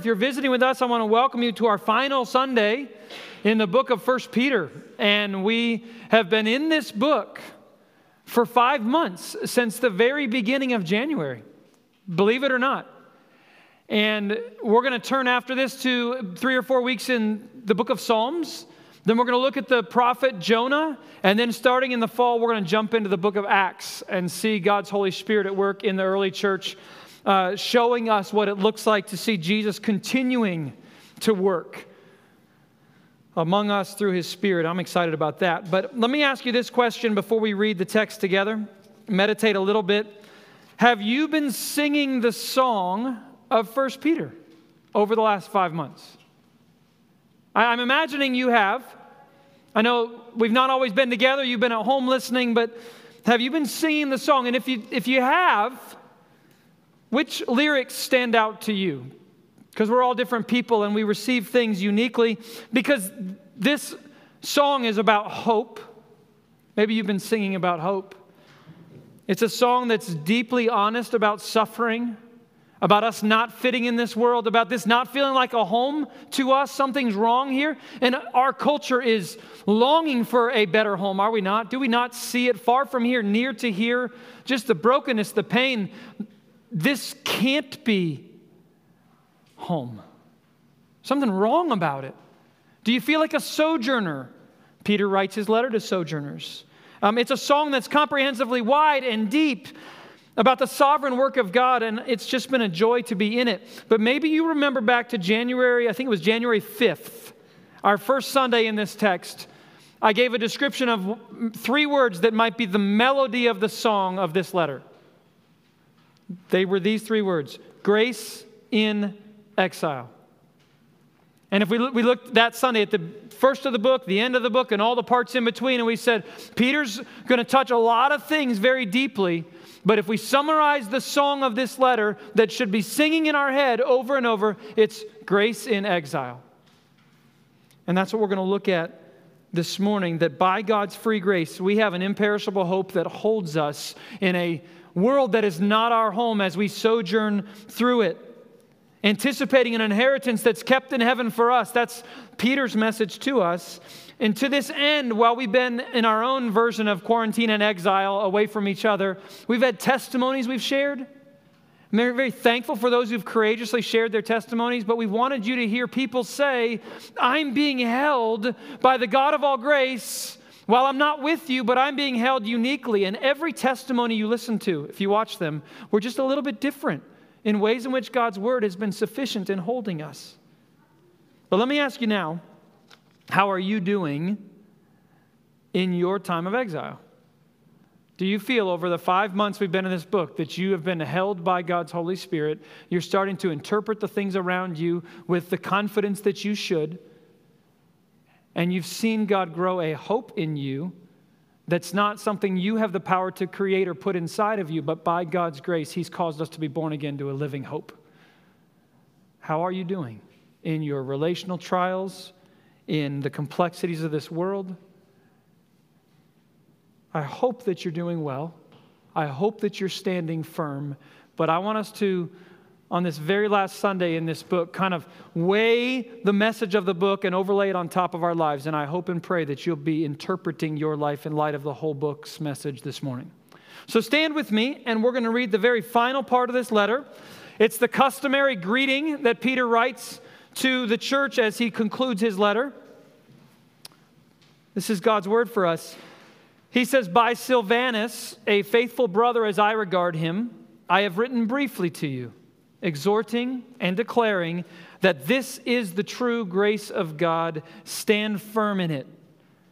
If you're visiting with us, I want to welcome you to our final Sunday in the book of First Peter. And we have been in this book for five months since the very beginning of January, believe it or not. And we're going to turn after this to three or four weeks in the book of Psalms. Then we're going to look at the prophet Jonah. And then starting in the fall, we're going to jump into the book of Acts and see God's Holy Spirit at work in the early church uh, showing us what it looks like to see Jesus continuing to work among us through his Spirit. I'm excited about that. But let me ask you this question before we read the text together, meditate a little bit. Have you been singing the song of First Peter over the last five months? I'm imagining you have. I know we've not always been together, you've been at home listening, but have you been singing the song? And if you, if you have, which lyrics stand out to you? Because we're all different people and we receive things uniquely. Because this song is about hope. Maybe you've been singing about hope. It's a song that's deeply honest about suffering, about us not fitting in this world, about this not feeling like a home to us. Something's wrong here. And our culture is longing for a better home, are we not? Do we not see it far from here, near to here? Just the brokenness, the pain, this can't be home. Something wrong about it. Do you feel like a sojourner? Peter writes his letter to sojourners. Um, it's a song that's comprehensively wide and deep about the sovereign work of God, and it's just been a joy to be in it. But maybe you remember back to January, I think it was January 5th, our first Sunday in this text. I gave a description of three words that might be the melody of the song of this letter. They were these three words grace in exile. And if we, look, we looked that Sunday at the first of the book, the end of the book, and all the parts in between, and we said, Peter's going to touch a lot of things very deeply. But if we summarize the song of this letter that should be singing in our head over and over, it's grace in exile. And that's what we're going to look at this morning that by God's free grace, we have an imperishable hope that holds us in a world that is not our home as we sojourn through it. Anticipating an inheritance that's kept in heaven for us. That's Peter's message to us. And to this end, while we've been in our own version of quarantine and exile away from each other, we've had testimonies we've shared. I'm very, thankful for those who've courageously shared their testimonies, but we wanted you to hear people say, I'm being held by the God of all grace while I'm not with you, but I'm being held uniquely. And every testimony you listen to, if you watch them, we're just a little bit different in ways in which God's word has been sufficient in holding us. But let me ask you now how are you doing in your time of exile? Do you feel over the five months we've been in this book that you have been held by God's Holy Spirit? You're starting to interpret the things around you with the confidence that you should and you've seen God grow a hope in you that's not something you have the power to create or put inside of you, but by God's grace, He's caused us to be born again to a living hope. How are you doing in your relational trials, in the complexities of this world? I hope that you're doing well. I hope that you're standing firm, but I want us to on this very last Sunday in this book, kind of weigh the message of the book and overlay it on top of our lives. And I hope and pray that you'll be interpreting your life in light of the whole book's message this morning. So stand with me, and we're going to read the very final part of this letter. It's the customary greeting that Peter writes to the church as he concludes his letter. This is God's word for us. He says, By Silvanus, a faithful brother as I regard him, I have written briefly to you exhorting and declaring that this is the true grace of God. Stand firm in it.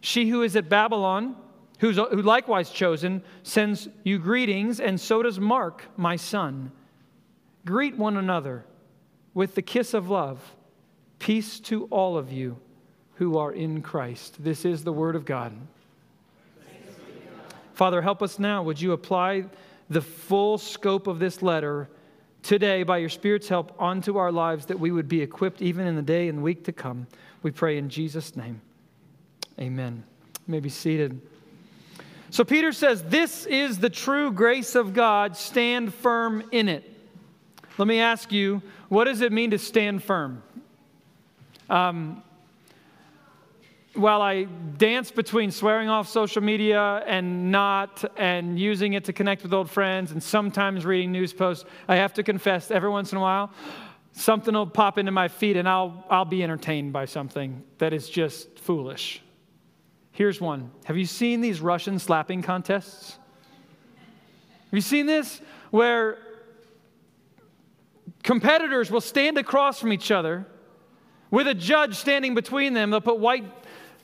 She who is at Babylon, who's, who likewise chosen, sends you greetings, and so does Mark, my son. Greet one another with the kiss of love. Peace to all of you who are in Christ. This is the word of God. Father, help us now. Would you apply the full scope of this letter? Today, by your Spirit's help, onto our lives that we would be equipped even in the day and week to come. We pray in Jesus' name. Amen. You may be seated. So Peter says, This is the true grace of God. Stand firm in it. let me ask you what does it mean to stand firm? Um, while I dance between swearing off social media and not, and using it to connect with old friends, and sometimes reading news posts, I have to confess every once in a while, something will pop into my feed and I'll, I'll be entertained by something that is just foolish. Here's one Have you seen these Russian slapping contests? Have you seen this? Where competitors will stand across from each other with a judge standing between them. They'll put white,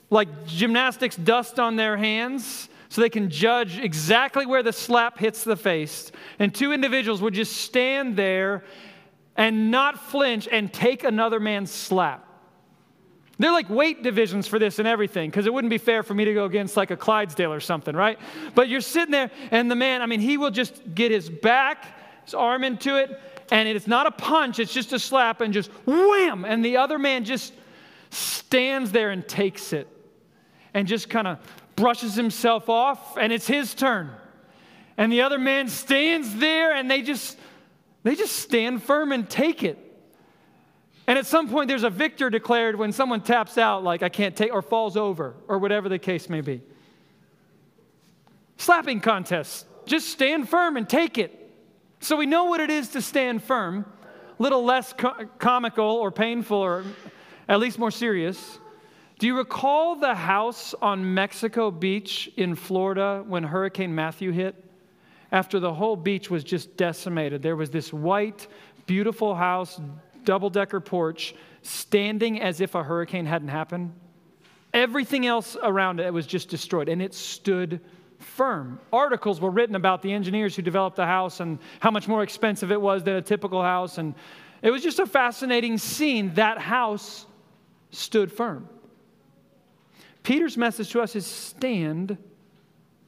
like gymnastics dust on their hands so they can judge exactly where the slap hits the face. And two individuals would just stand there and not flinch and take another man's slap. They're like weight divisions for this and everything, because it wouldn't be fair for me to go against like a Clydesdale or something, right? But you're sitting there, and the man, I mean, he will just get his back, his arm into it, and it's not a punch, it's just a slap, and just wham! And the other man just stands there and takes it and just kind of brushes himself off, and it's his turn. And the other man stands there, and they just they just stand firm and take it. And at some point, there's a victor declared when someone taps out, like, I can't take, or falls over, or whatever the case may be. Slapping contests. Just stand firm and take it. So we know what it is to stand firm, a little less co- comical or painful, or at least more serious. Do you recall the house on Mexico Beach in Florida when Hurricane Matthew hit? after the whole beach was just decimated. There was this white, beautiful house, double decker porch, standing as if a hurricane hadn't happened. Everything else around it was just destroyed, and it stood firm. Articles were written about the engineers who developed the house and how much more expensive it was than a typical house. And it was just a fascinating scene. That house stood firm. Peter's message to us is stand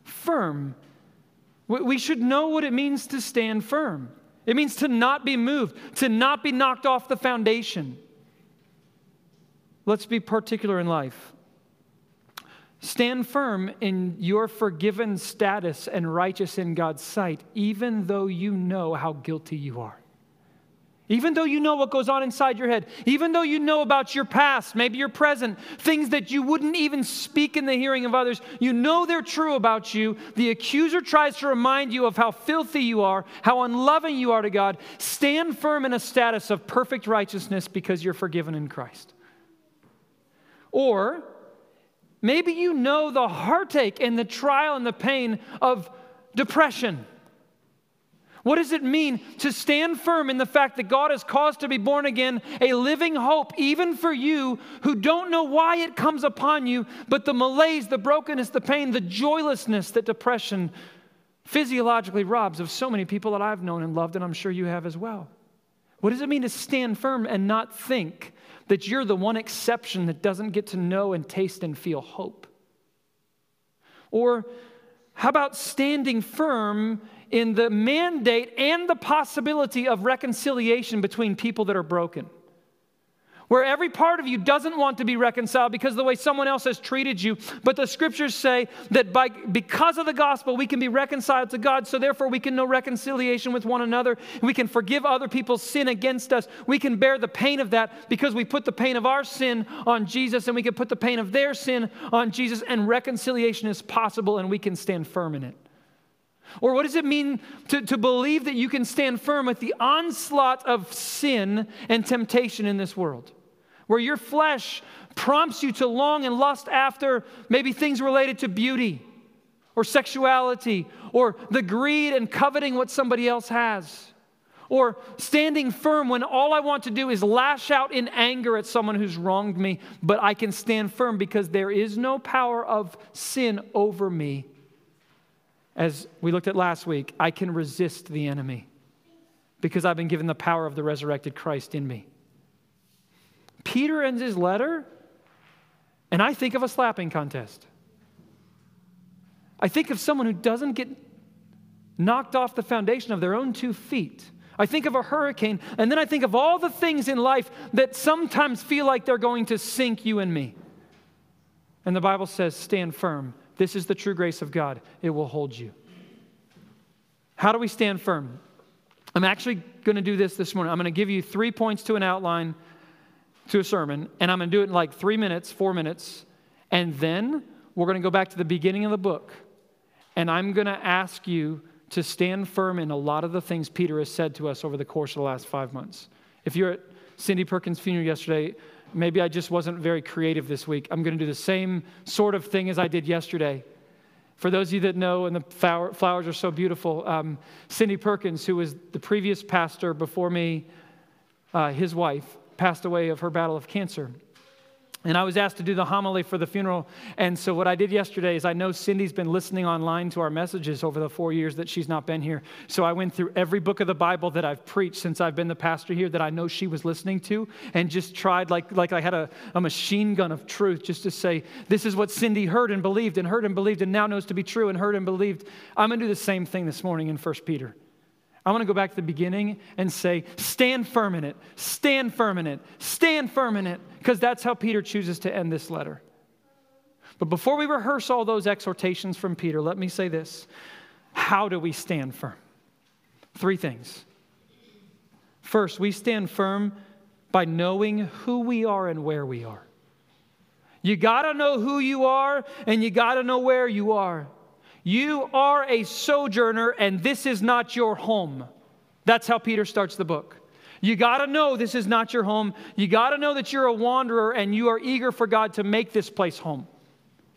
firm we should know what it means to stand firm. It means to not be moved, to not be knocked off the foundation. Let's be particular in life. Stand firm in your forgiven status and righteous in God's sight, even though you know how guilty you are. Even though you know what goes on inside your head, even though you know about your past, maybe your present, things that you wouldn't even speak in the hearing of others, you know they're true about you. The accuser tries to remind you of how filthy you are, how unloving you are to God. Stand firm in a status of perfect righteousness because you're forgiven in Christ. Or maybe you know the heartache and the trial and the pain of depression what does it mean to stand firm in the fact that God has caused to be born again a living hope, even for you who don't know why it comes upon you, but the malaise, the brokenness, the pain, the joylessness that depression physiologically robs of so many people that I've known and loved, and I'm sure you have as well? What does it mean to stand firm and not think that you're the one exception that doesn't get to know and taste and feel hope? Or how about standing firm in the mandate and the possibility of reconciliation between people that are broken. Where every part of you doesn't want to be reconciled because of the way someone else has treated you, but the scriptures say that by, because of the gospel, we can be reconciled to God, so therefore we can know reconciliation with one another. We can forgive other people's sin against us. We can bear the pain of that because we put the pain of our sin on Jesus and we can put the pain of their sin on Jesus, and reconciliation is possible and we can stand firm in it. Or what does it mean to, to believe that you can stand firm with the onslaught of sin and temptation in this world? Where your flesh prompts you to long and lust after maybe things related to beauty or sexuality or the greed and coveting what somebody else has. Or standing firm when all I want to do is lash out in anger at someone who's wronged me, but I can stand firm because there is no power of sin over me as we looked at last week, I can resist the enemy because I've been given the power of the resurrected Christ in me. Peter ends his letter, and I think of a slapping contest. I think of someone who doesn't get knocked off the foundation of their own two feet. I think of a hurricane, and then I think of all the things in life that sometimes feel like they're going to sink you and me. And the Bible says, stand firm this is the true grace of God, it will hold you. How do we stand firm? I'm actually going to do this this morning. I'm going to give you three points to an outline to a sermon, and I'm going to do it in like three minutes, four minutes, and then we're going to go back to the beginning of the book, and I'm going to ask you to stand firm in a lot of the things Peter has said to us over the course of the last five months. If you're at Cindy Perkins' funeral yesterday, maybe I just wasn't very creative this week. I'm going to do the same sort of thing as I did yesterday. For those of you that know, and the flowers are so beautiful, um, Cindy Perkins, who was the previous pastor before me, uh, his wife, passed away of her battle of cancer. And I was asked to do the homily for the funeral. And so, what I did yesterday is I know Cindy's been listening online to our messages over the four years that she's not been here. So, I went through every book of the Bible that I've preached since I've been the pastor here that I know she was listening to and just tried, like, like I had a, a machine gun of truth, just to say, this is what Cindy heard and believed and heard and believed and now knows to be true and heard and believed. I'm going to do the same thing this morning in 1 Peter. I want to go back to the beginning and say, stand firm in it, stand firm in it, stand firm in it, because that's how Peter chooses to end this letter. But before we rehearse all those exhortations from Peter, let me say this How do we stand firm? Three things. First, we stand firm by knowing who we are and where we are. You got to know who you are and you got to know where you are. You are a sojourner, and this is not your home. That's how Peter starts the book. You got to know this is not your home. You got to know that you're a wanderer and you are eager for God to make this place home.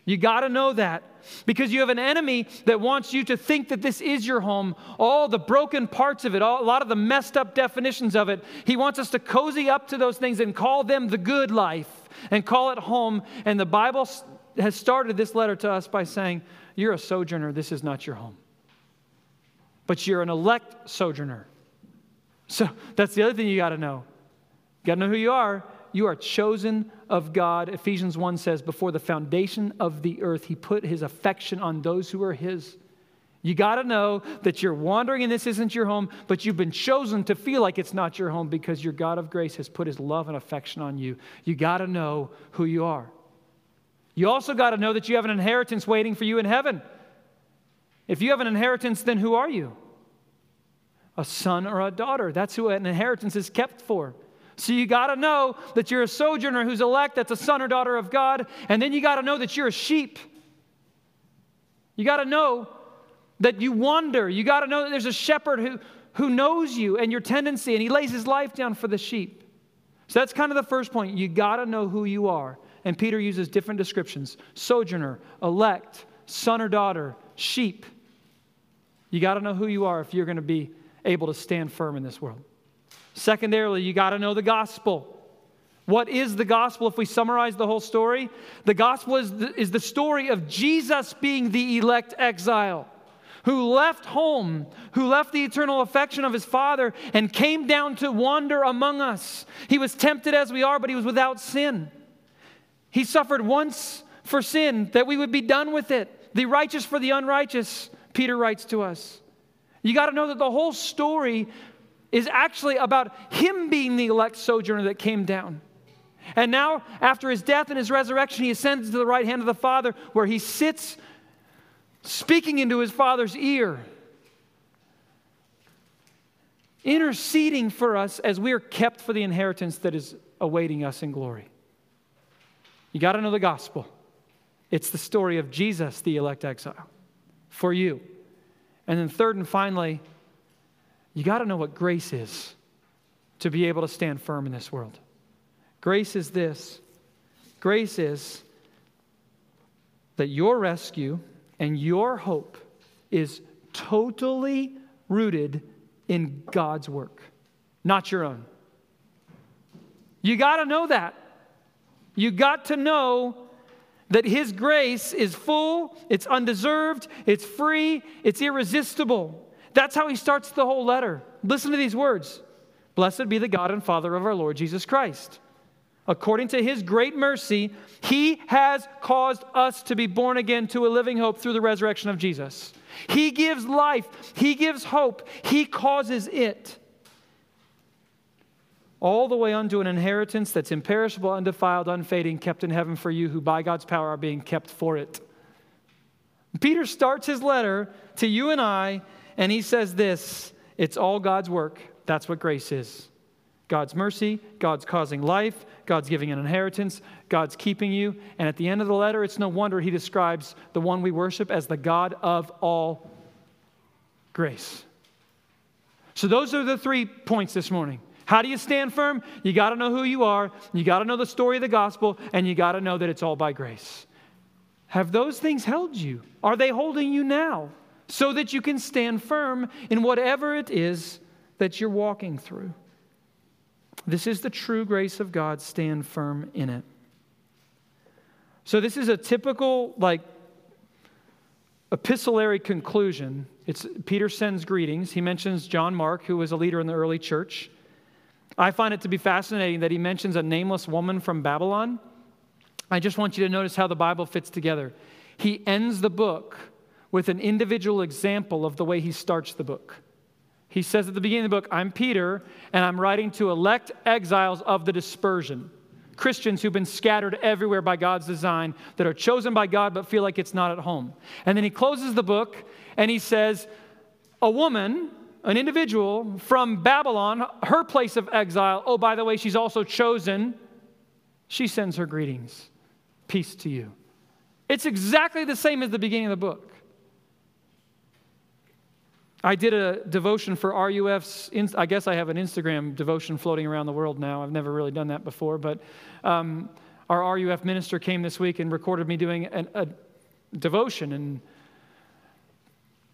You got to know that because you have an enemy that wants you to think that this is your home. All the broken parts of it, all, a lot of the messed up definitions of it, he wants us to cozy up to those things and call them the good life and call it home. And the Bible has started this letter to us by saying, you're a sojourner, this is not your home. But you're an elect sojourner. So that's the other thing you got to know. You got to know who you are. You are chosen of God. Ephesians 1 says, Before the foundation of the earth, he put his affection on those who are his. You got to know that you're wandering and this isn't your home, but you've been chosen to feel like it's not your home because your God of grace has put his love and affection on you. You got to know who you are. You also got to know that you have an inheritance waiting for you in heaven. If you have an inheritance, then who are you? A son or a daughter. That's who an inheritance is kept for. So you got to know that you're a sojourner who's elect, that's a son or daughter of God. And then you got to know that you're a sheep. You got to know that you wander. You got to know that there's a shepherd who, who knows you and your tendency, and he lays his life down for the sheep. So that's kind of the first point. You got to know who you are and Peter uses different descriptions sojourner, elect, son or daughter, sheep. You got to know who you are if you're going to be able to stand firm in this world. Secondarily, you got to know the gospel. What is the gospel if we summarize the whole story? The gospel is the, is the story of Jesus being the elect exile who left home, who left the eternal affection of his Father and came down to wander among us. He was tempted as we are, but he was without sin. He suffered once for sin that we would be done with it. The righteous for the unrighteous, Peter writes to us. You got to know that the whole story is actually about him being the elect sojourner that came down. And now, after his death and his resurrection, he ascends to the right hand of the Father, where he sits speaking into his Father's ear, interceding for us as we are kept for the inheritance that is awaiting us in glory. You got to know the gospel. It's the story of Jesus, the elect exile, for you. And then, third and finally, you got to know what grace is to be able to stand firm in this world. Grace is this grace is that your rescue and your hope is totally rooted in God's work, not your own. You got to know that. You got to know that His grace is full, it's undeserved, it's free, it's irresistible. That's how he starts the whole letter. Listen to these words Blessed be the God and Father of our Lord Jesus Christ. According to his great mercy, he has caused us to be born again to a living hope through the resurrection of Jesus. He gives life, he gives hope, he causes it all the way unto an inheritance that's imperishable, undefiled, unfading, kept in heaven for you, who by God's power are being kept for it. Peter starts his letter to you and I, and he says this It's all God's work. That's what grace is. God's mercy, God's causing life, God's giving an inheritance, God's keeping you. And at the end of the letter, it's no wonder he describes the one we worship as the God of all grace. So, those are the three points this morning. How do you stand firm? You got to know who you are, you got to know the story of the gospel, and you got to know that it's all by grace. Have those things held you? Are they holding you now so that you can stand firm in whatever it is that you're walking through? This is the true grace of God. Stand firm in it. So, this is a typical, like, epistolary conclusion. It's, Peter sends greetings. He mentions John Mark, who was a leader in the early church. I find it to be fascinating that he mentions a nameless woman from Babylon. I just want you to notice how the Bible fits together. He ends the book with an individual example of the way he starts the book. He says at the beginning of the book, I'm Peter, and I'm writing to elect exiles of the dispersion. Christians who've been scattered everywhere by God's design, that are chosen by God but feel like it's not at home. And then he closes the book and he says, A woman, an individual from Babylon, her place of exile, oh, by the way, she's also chosen, she sends her greetings. Peace to you. It's exactly the same as the beginning of the book. I did a devotion for RUF's, I guess I have an Instagram devotion floating around the world now. I've never really done that before, but um, our RUF minister came this week and recorded me doing an, a devotion, and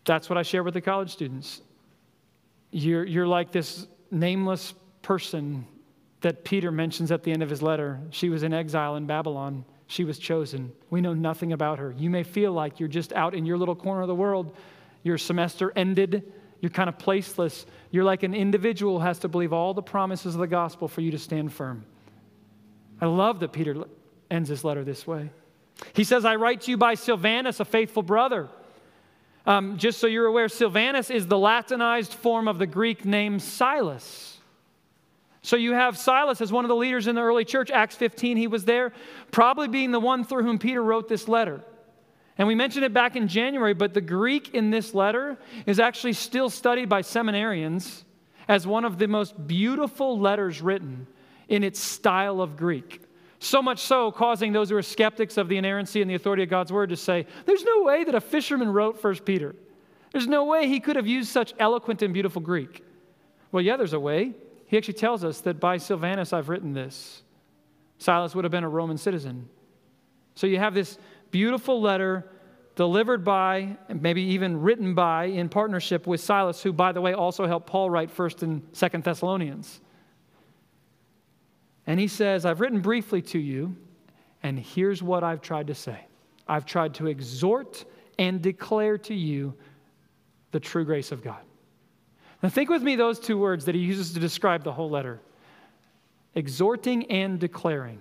that's what I share with the college students. You're, you're like this nameless person that Peter mentions at the end of his letter. She was in exile in Babylon. She was chosen. We know nothing about her. You may feel like you're just out in your little corner of the world your semester ended, you're kind of placeless. You're like an individual who has to believe all the promises of the gospel for you to stand firm. I love that Peter ends his letter this way. He says, I write to you by Silvanus, a faithful brother. Um, just so you're aware, Silvanus is the Latinized form of the Greek name Silas. So you have Silas as one of the leaders in the early church. Acts 15, he was there, probably being the one through whom Peter wrote this letter. And we mentioned it back in January, but the Greek in this letter is actually still studied by seminarians as one of the most beautiful letters written in its style of Greek. So much so, causing those who are skeptics of the inerrancy and the authority of God's word to say, There's no way that a fisherman wrote First Peter. There's no way he could have used such eloquent and beautiful Greek. Well, yeah, there's a way. He actually tells us that by Silvanus I've written this. Silas would have been a Roman citizen. So you have this beautiful letter delivered by, maybe even written by, in partnership with Silas, who, by the way, also helped Paul write 1st and 2nd Thessalonians. And he says, I've written briefly to you, and here's what I've tried to say I've tried to exhort and declare to you the true grace of God. Now, think with me those two words that he uses to describe the whole letter exhorting and declaring.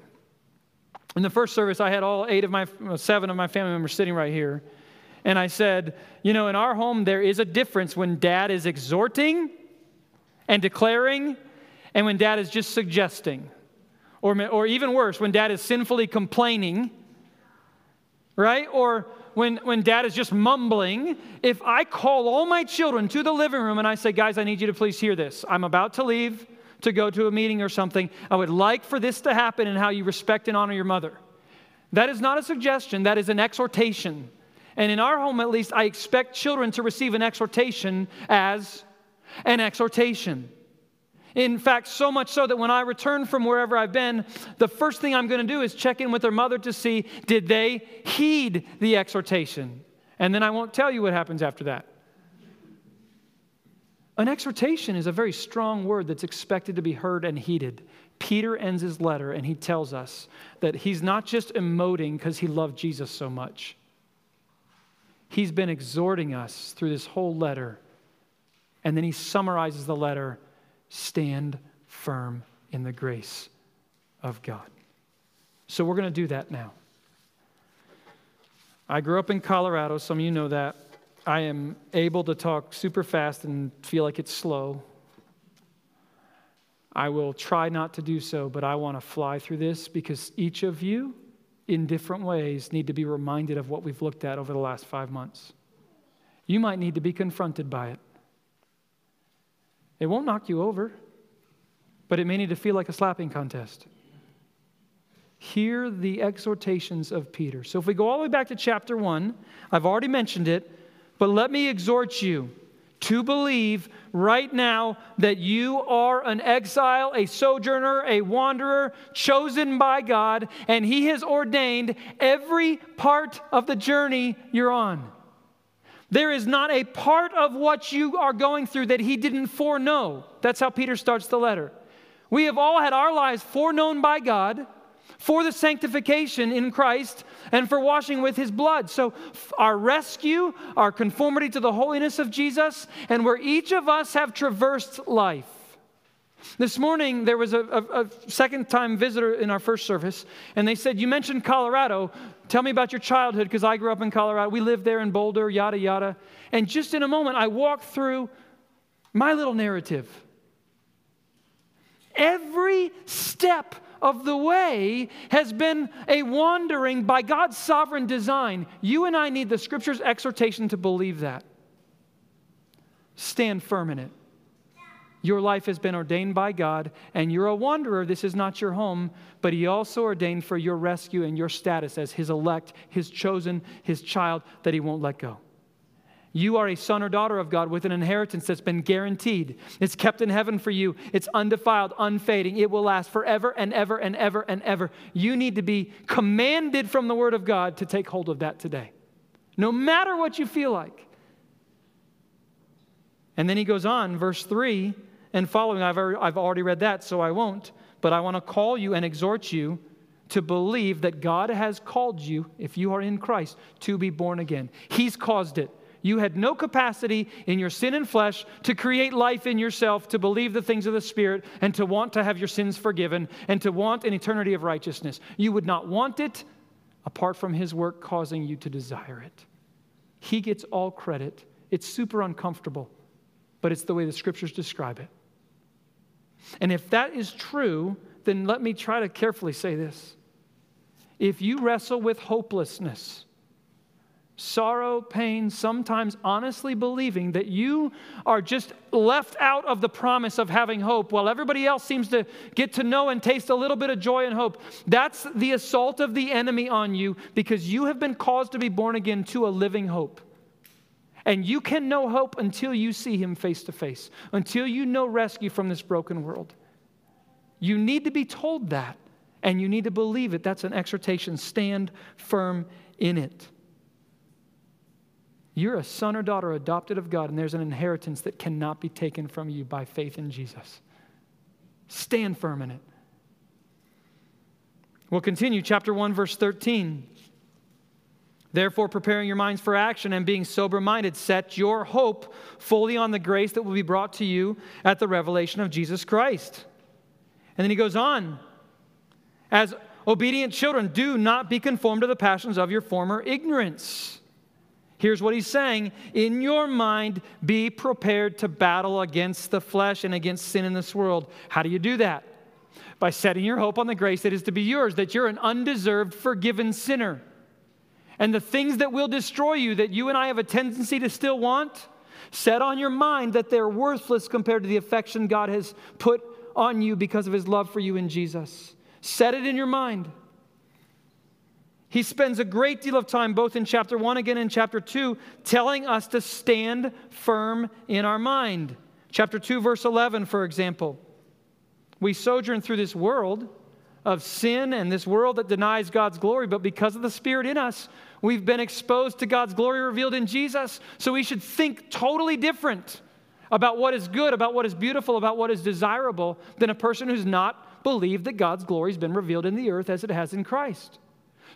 In the first service, I had all eight of my, seven of my family members sitting right here. And I said, you know, in our home, there is a difference when dad is exhorting and declaring, and when dad is just suggesting. Or, or even worse, when dad is sinfully complaining, right? Or when, when dad is just mumbling. If I call all my children to the living room and I say, guys, I need you to please hear this, I'm about to leave to go to a meeting or something. I would like for this to happen in how you respect and honor your mother. That is not a suggestion, that is an exhortation. And in our home, at least, I expect children to receive an exhortation as an exhortation. In fact, so much so that when I return from wherever I've been, the first thing I'm going to do is check in with their mother to see did they heed the exhortation. And then I won't tell you what happens after that. An exhortation is a very strong word that's expected to be heard and heeded. Peter ends his letter and he tells us that he's not just emoting because he loved Jesus so much. He's been exhorting us through this whole letter. And then he summarizes the letter stand firm in the grace of God. So we're going to do that now. I grew up in Colorado, some of you know that. I am able to talk super fast and feel like it's slow. I will try not to do so, but I want to fly through this because each of you, in different ways, need to be reminded of what we've looked at over the last five months. You might need to be confronted by it. It won't knock you over, but it may need to feel like a slapping contest. Hear the exhortations of Peter. So if we go all the way back to chapter 1, I've already mentioned it, but let me exhort you to believe right now that you are an exile, a sojourner, a wanderer, chosen by God, and He has ordained every part of the journey you're on. There is not a part of what you are going through that He didn't foreknow. That's how Peter starts the letter. We have all had our lives foreknown by God for the sanctification in Christ and for washing with his blood. So, our rescue, our conformity to the holiness of Jesus, and where each of us have traversed life. This morning, there was a, a, a second time visitor in our first service, and they said, You mentioned Colorado. Tell me about your childhood, because I grew up in Colorado. We lived there in Boulder, yada, yada. And just in a moment, I walked through my little narrative. Every step of the way has been a wandering by God's sovereign design. You and I need the scripture's exhortation to believe that. Stand firm in it. Your life has been ordained by God, and you're a wanderer. This is not your home, but He also ordained for your rescue and your status as His elect, His chosen, His child that He won't let go. You are a son or daughter of God with an inheritance that's been guaranteed. It's kept in heaven for you. It's undefiled, unfading. It will last forever and ever and ever and ever. You need to be commanded from the Word of God to take hold of that today, no matter what you feel like. And then he goes on, verse 3 and following. I've already read that, so I won't. But I want to call you and exhort you to believe that God has called you, if you are in Christ, to be born again. He's caused it. You had no capacity in your sin and flesh to create life in yourself, to believe the things of the Spirit, and to want to have your sins forgiven, and to want an eternity of righteousness. You would not want it apart from His work causing you to desire it. He gets all credit. It's super uncomfortable, but it's the way the scriptures describe it. And if that is true, then let me try to carefully say this. If you wrestle with hopelessness, sorrow, pain, sometimes honestly believing that you are just left out of the promise of having hope while everybody else seems to get to know and taste a little bit of joy and hope. That's the assault of the enemy on you because you have been caused to be born again to a living hope. And you can know hope until you see him face to face, until you know rescue from this broken world. You need to be told that, and you need to believe it. That's an exhortation. Stand firm in it. You're a son or daughter adopted of God, and there's an inheritance that cannot be taken from you by faith in Jesus. Stand firm in it. We'll continue, chapter 1, verse 13. Therefore, preparing your minds for action and being sober minded, set your hope fully on the grace that will be brought to you at the revelation of Jesus Christ. And then he goes on as obedient children, do not be conformed to the passions of your former ignorance. Here's what he's saying In your mind, be prepared to battle against the flesh and against sin in this world. How do you do that? By setting your hope on the grace that is to be yours, that you're an undeserved, forgiven sinner. And the things that will destroy you, that you and I have a tendency to still want, set on your mind that they're worthless compared to the affection God has put on you because of his love for you in Jesus. Set it in your mind. He spends a great deal of time, both in chapter 1 again and chapter 2, telling us to stand firm in our mind. Chapter 2, verse 11, for example. We sojourn through this world of sin and this world that denies God's glory, but because of the Spirit in us, we've been exposed to God's glory revealed in Jesus. So we should think totally different about what is good, about what is beautiful, about what is desirable than a person who's not believed that God's glory has been revealed in the earth as it has in Christ.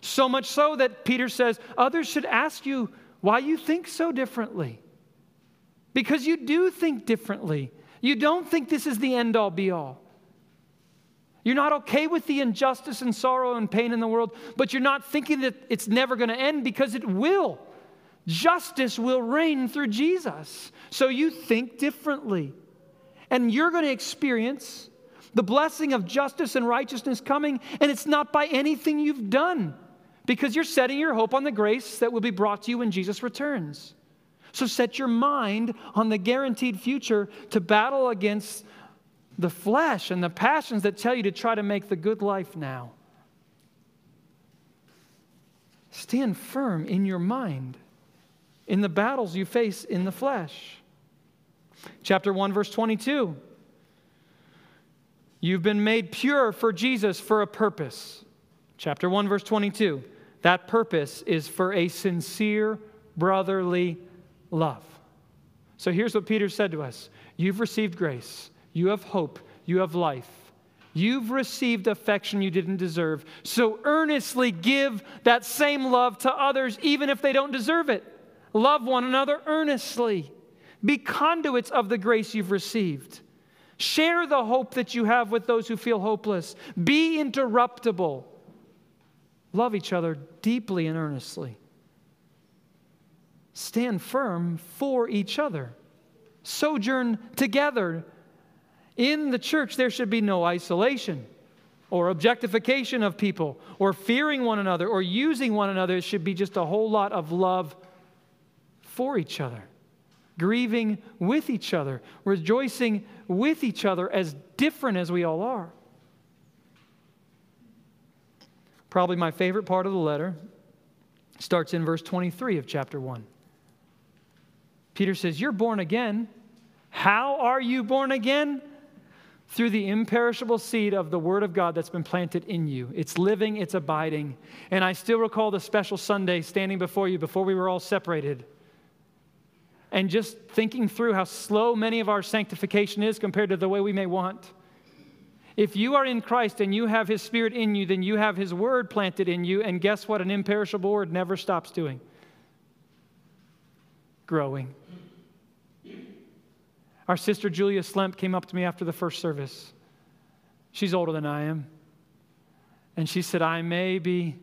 So much so that Peter says, others should ask you why you think so differently. Because you do think differently. You don't think this is the end all be all. You're not okay with the injustice and sorrow and pain in the world, but you're not thinking that it's never going to end because it will. Justice will reign through Jesus. So you think differently. And you're going to experience the blessing of justice and righteousness coming, and it's not by anything you've done because you're setting your hope on the grace that will be brought to you when Jesus returns. So set your mind on the guaranteed future to battle against the flesh and the passions that tell you to try to make the good life now. Stand firm in your mind in the battles you face in the flesh. Chapter 1, verse 22. You've been made pure for Jesus for a purpose. Chapter 1, verse 22. That purpose is for a sincere brotherly love. So here's what Peter said to us You've received grace, you have hope, you have life. You've received affection you didn't deserve. So earnestly give that same love to others, even if they don't deserve it. Love one another earnestly. Be conduits of the grace you've received. Share the hope that you have with those who feel hopeless. Be interruptible. Love each other deeply and earnestly. Stand firm for each other. Sojourn together. In the church, there should be no isolation or objectification of people or fearing one another or using one another. It should be just a whole lot of love for each other grieving with each other, rejoicing with each other, as different as we all are. Probably my favorite part of the letter starts in verse 23 of chapter 1. Peter says, You're born again. How are you born again? Through the imperishable seed of the Word of God that's been planted in you. It's living, it's abiding. And I still recall the special Sunday standing before you before we were all separated and just thinking through how slow many of our sanctification is compared to the way we may want. If you are in Christ and you have His Spirit in you, then you have His Word planted in you, and guess what? An imperishable Word never stops doing growing. Our sister Julia Slemp came up to me after the first service. She's older than I am. And she said, I may be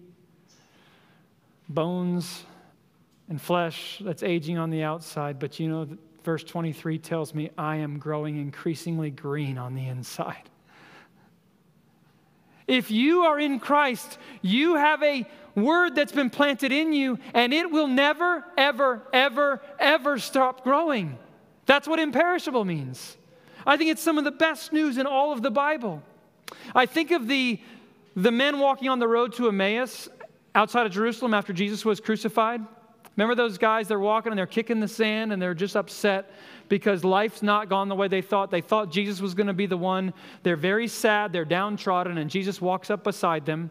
bones and flesh that's aging on the outside, but you know, verse 23 tells me I am growing increasingly green on the inside. If you are in Christ, you have a word that's been planted in you, and it will never, ever, ever, ever stop growing. That's what imperishable means. I think it's some of the best news in all of the Bible. I think of the, the men walking on the road to Emmaus outside of Jerusalem after Jesus was crucified. Remember those guys? They're walking and they're kicking the sand and they're just upset because life's not gone the way they thought. They thought Jesus was going to be the one. They're very sad, they're downtrodden, and Jesus walks up beside them.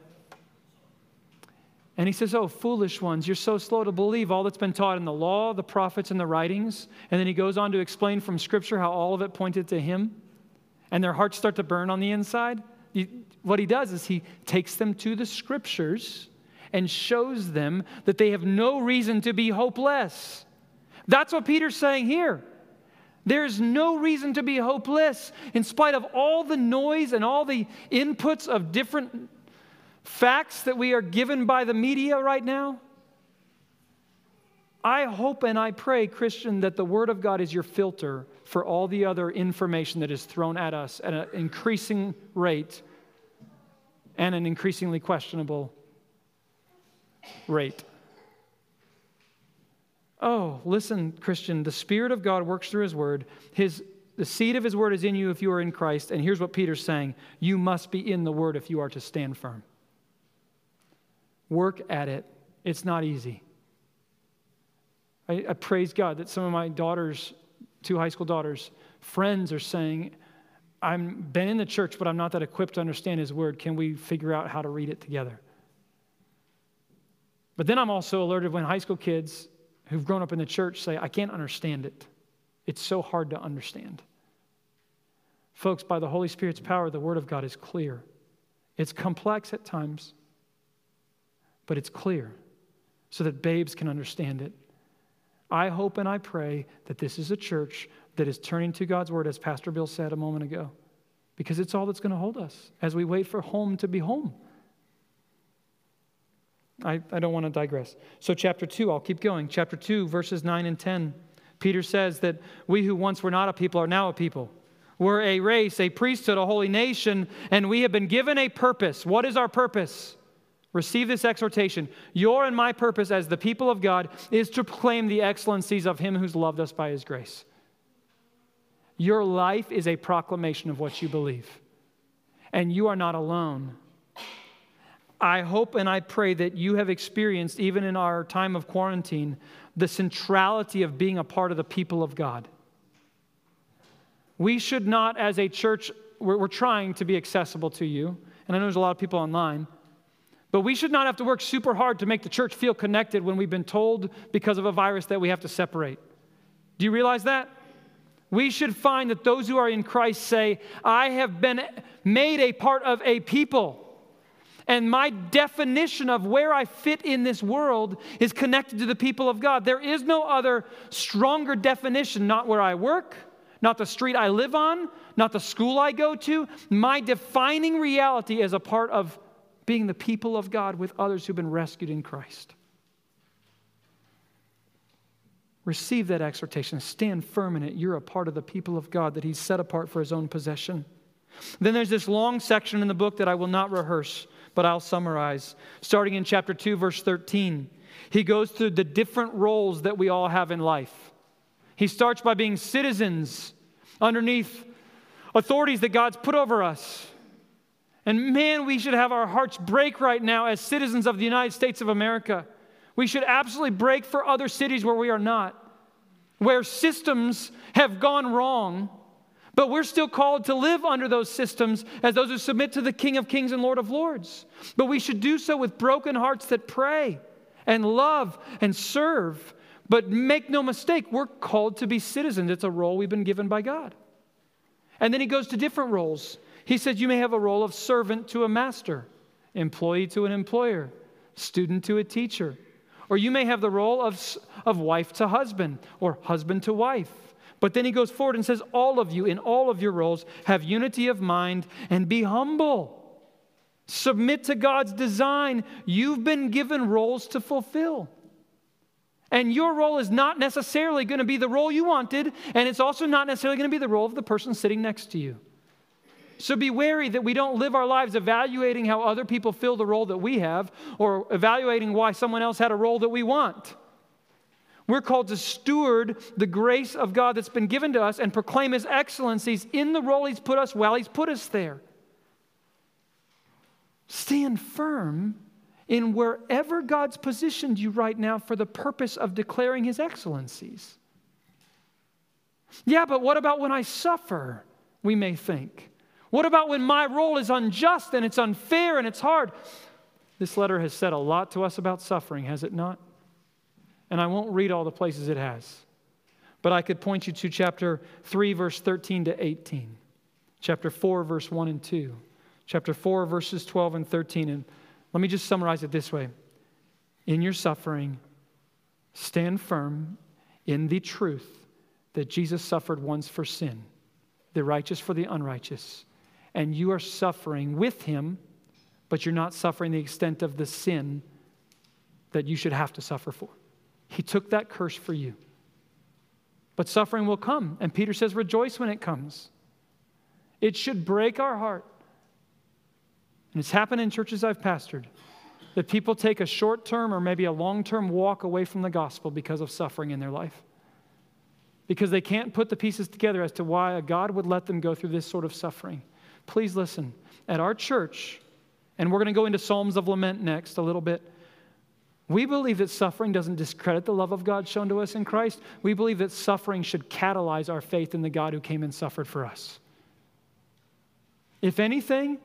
And he says, Oh, foolish ones, you're so slow to believe all that's been taught in the law, the prophets, and the writings. And then he goes on to explain from Scripture how all of it pointed to him. And their hearts start to burn on the inside. What he does is he takes them to the Scriptures and shows them that they have no reason to be hopeless. That's what Peter's saying here. There's no reason to be hopeless in spite of all the noise and all the inputs of different facts that we are given by the media right now. I hope and I pray, Christian, that the Word of God is your filter for all the other information that is thrown at us at an increasing rate and an increasingly questionable rate. Oh, listen, Christian, the Spirit of God works through His Word. His, the seed of His Word is in you if you are in Christ. And here's what Peter's saying you must be in the Word if you are to stand firm. Work at it. It's not easy. I, I praise God that some of my daughters, two high school daughters, friends are saying, I've been in the church, but I'm not that equipped to understand His Word. Can we figure out how to read it together? But then I'm also alerted when high school kids who've grown up in the church say, I can't understand it. It's so hard to understand. Folks, by the Holy Spirit's power, the Word of God is clear. It's complex at times, but it's clear so that babes can understand it. I hope and I pray that this is a church that is turning to God's Word, as Pastor Bill said a moment ago, because it's all that's going to hold us as we wait for home to be home. I, I don't want to digress. So, chapter 2, I'll keep going. Chapter 2, verses 9 and 10. Peter says that we who once were not a people are now a people. We're a race, a priesthood, a holy nation, and we have been given a purpose. What is our purpose? Receive this exhortation. Your and my purpose as the people of God is to proclaim the excellencies of Him who's loved us by His grace. Your life is a proclamation of what you believe, and you are not alone. I hope and I pray that you have experienced, even in our time of quarantine, the centrality of being a part of the people of God. We should not, as a church, we're, we're trying to be accessible to you, and I know there's a lot of people online. But we should not have to work super hard to make the church feel connected when we've been told because of a virus that we have to separate. Do you realize that? We should find that those who are in Christ say, I have been made a part of a people. And my definition of where I fit in this world is connected to the people of God. There is no other stronger definition, not where I work, not the street I live on, not the school I go to. My defining reality is a part of being the people of God with others who've been rescued in Christ. Receive that exhortation. Stand firm in it. You're a part of the people of God that He's set apart for His own possession. Then there's this long section in the book that I will not rehearse, but I'll summarize. Starting in chapter 2, verse 13, he goes through the different roles that we all have in life. He starts by being citizens underneath authorities that God's put over us. And man, we should have our hearts break right now as citizens of the United States of America. We should absolutely break for other cities where we are not, where systems have gone wrong, but we're still called to live under those systems as those who submit to the King of Kings and Lord of Lords. But we should do so with broken hearts that pray and love and serve. But make no mistake, we're called to be citizens. It's a role we've been given by God. And then he goes to different roles. He said, You may have a role of servant to a master, employee to an employer, student to a teacher. Or you may have the role of, of wife to husband or husband to wife. But then he goes forward and says, All of you, in all of your roles, have unity of mind and be humble. Submit to God's design. You've been given roles to fulfill. And your role is not necessarily going to be the role you wanted, and it's also not necessarily going to be the role of the person sitting next to you. So be wary that we don't live our lives evaluating how other people fill the role that we have or evaluating why someone else had a role that we want. We're called to steward the grace of God that's been given to us and proclaim His excellencies in the role He's put us while He's put us there. Stand firm in wherever God's positioned you right now for the purpose of declaring His excellencies. Yeah, but what about when I suffer? We may think. What about when my role is unjust and it's unfair and it's hard? This letter has said a lot to us about suffering, has it not? And I won't read all the places it has, but I could point you to chapter 3, verse 13 to 18, chapter 4, verse 1 and 2, chapter 4, verses 12 and 13. And let me just summarize it this way In your suffering, stand firm in the truth that Jesus suffered once for sin, the righteous for the unrighteous and you are suffering with him, but you're not suffering the extent of the sin that you should have to suffer for. He took that curse for you. But suffering will come, and Peter says, rejoice when it comes. It should break our heart. And it's happened in churches I've pastored that people take a short term or maybe a long term walk away from the gospel because of suffering in their life. Because they can't put the pieces together as to why a God would let them go through this sort of suffering. Please listen. At our church, and we're going to go into Psalms of Lament next a little bit. We believe that suffering doesn't discredit the love of God shown to us in Christ. We believe that suffering should catalyze our faith in the God who came and suffered for us. If anything,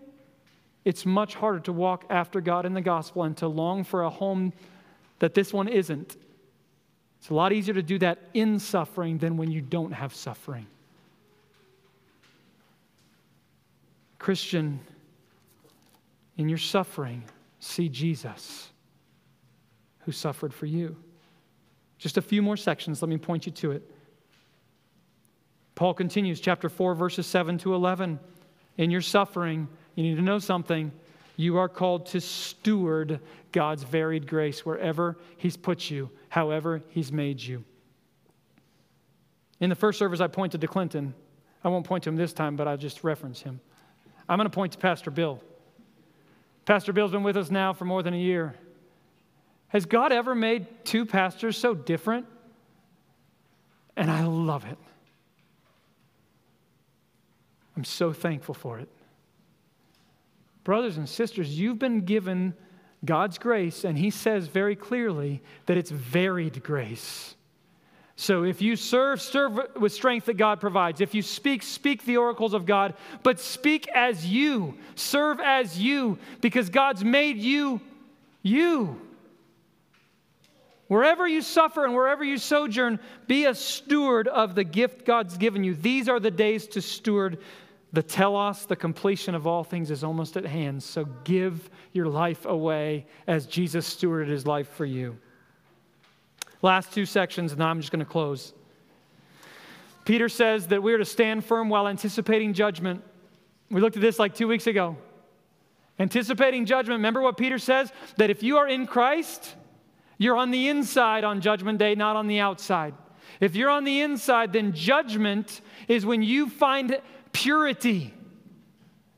it's much harder to walk after God in the gospel and to long for a home that this one isn't. It's a lot easier to do that in suffering than when you don't have suffering. Christian, in your suffering, see Jesus who suffered for you. Just a few more sections, let me point you to it. Paul continues, chapter 4, verses 7 to 11. In your suffering, you need to know something. You are called to steward God's varied grace wherever He's put you, however He's made you. In the first service, I pointed to Clinton. I won't point to him this time, but I'll just reference him. I'm going to point to Pastor Bill. Pastor Bill's been with us now for more than a year. Has God ever made two pastors so different? And I love it. I'm so thankful for it. Brothers and sisters, you've been given God's grace, and He says very clearly that it's varied grace. So if you serve, serve with strength that God provides. If you speak, speak the oracles of God, but speak as you, serve as you, because God's made you you. Wherever you suffer and wherever you sojourn, be a steward of the gift God's given you. These are the days to steward. The telos, the completion of all things, is almost at hand. So give your life away as Jesus stewarded his life for you. Last two sections, and now I'm just going to close. Peter says that we are to stand firm while anticipating judgment. We looked at this like two weeks ago. Anticipating judgment. Remember what Peter says? That if you are in Christ, you're on the inside on judgment day, not on the outside. If you're on the inside, then judgment is when you find purity,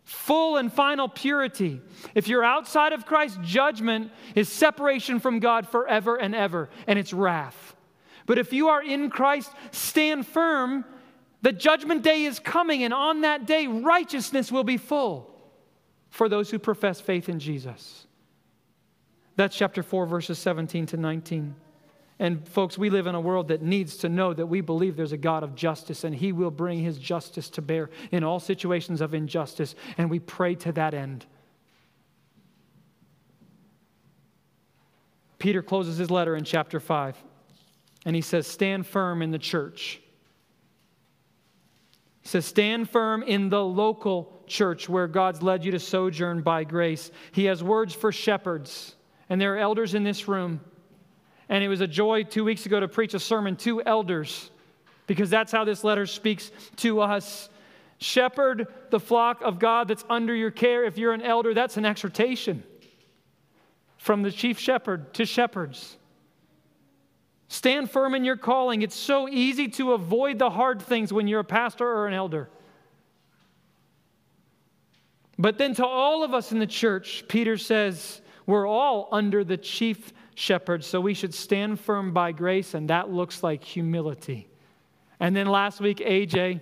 full and final purity. If you're outside of Christ, judgment is separation from God forever and ever, and it's wrath. But if you are in Christ, stand firm. The judgment day is coming, and on that day, righteousness will be full for those who profess faith in Jesus. That's chapter 4, verses 17 to 19. And folks, we live in a world that needs to know that we believe there's a God of justice and He will bring His justice to bear in all situations of injustice. And we pray to that end. Peter closes his letter in chapter 5 and he says, Stand firm in the church. He says, Stand firm in the local church where God's led you to sojourn by grace. He has words for shepherds, and there are elders in this room. And it was a joy two weeks ago to preach a sermon to elders because that's how this letter speaks to us. Shepherd the flock of God that's under your care. If you're an elder, that's an exhortation from the chief shepherd to shepherds. Stand firm in your calling. It's so easy to avoid the hard things when you're a pastor or an elder. But then to all of us in the church, Peter says, we're all under the chief shepherd, so we should stand firm by grace, and that looks like humility. And then last week, AJ,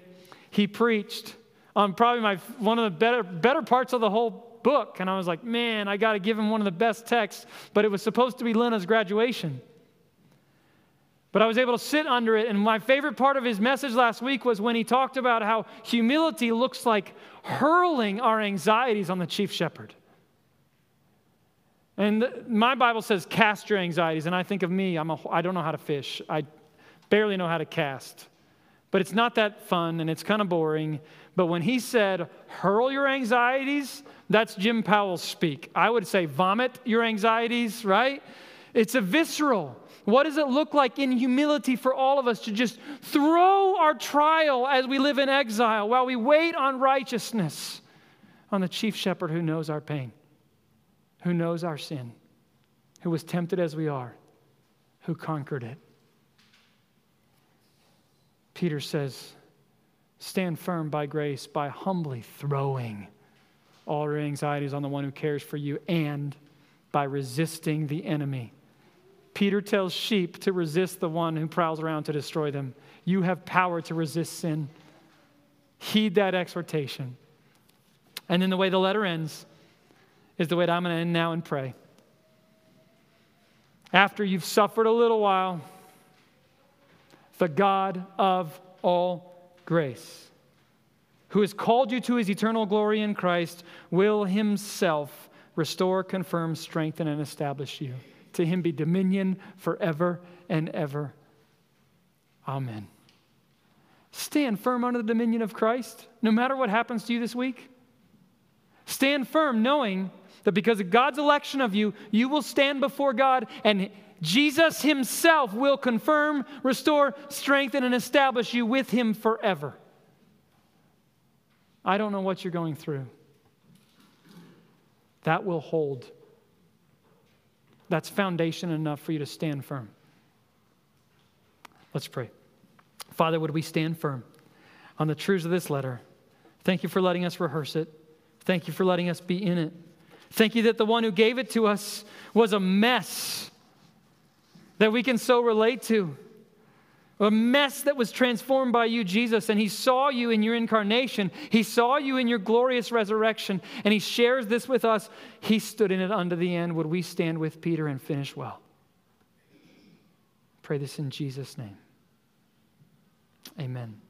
he preached on probably my, one of the better, better parts of the whole book. And I was like, man, I got to give him one of the best texts. But it was supposed to be Lena's graduation. But I was able to sit under it. And my favorite part of his message last week was when he talked about how humility looks like hurling our anxieties on the chief shepherd. And my Bible says, cast your anxieties. And I think of me, I'm a, I don't know how to fish. I barely know how to cast. But it's not that fun and it's kind of boring. But when he said, hurl your anxieties, that's Jim Powell's speak. I would say, vomit your anxieties, right? It's a visceral. What does it look like in humility for all of us to just throw our trial as we live in exile while we wait on righteousness on the chief shepherd who knows our pain, who knows our sin, who was tempted as we are, who conquered it? Peter says, Stand firm by grace by humbly throwing all your anxieties on the one who cares for you and by resisting the enemy. Peter tells sheep to resist the one who prowls around to destroy them. You have power to resist sin. Heed that exhortation. And then the way the letter ends is the way that I'm going to end now and pray. After you've suffered a little while, the God of all grace, who has called you to his eternal glory in Christ, will himself restore, confirm, strengthen, and establish you. To him be dominion forever and ever. Amen. Stand firm under the dominion of Christ, no matter what happens to you this week. Stand firm knowing that because of God's election of you, you will stand before God and Jesus Himself will confirm, restore, strengthen, and establish you with Him forever. I don't know what you're going through. That will hold. That's foundation enough for you to stand firm. Let's pray. Father, would we stand firm on the truths of this letter? Thank you for letting us rehearse it. Thank you for letting us be in it. Thank you that the one who gave it to us was a mess that we can so relate to. A mess that was transformed by you, Jesus, and He saw you in your incarnation. He saw you in your glorious resurrection, and He shares this with us. He stood in it unto the end. Would we stand with Peter and finish well? Pray this in Jesus' name. Amen.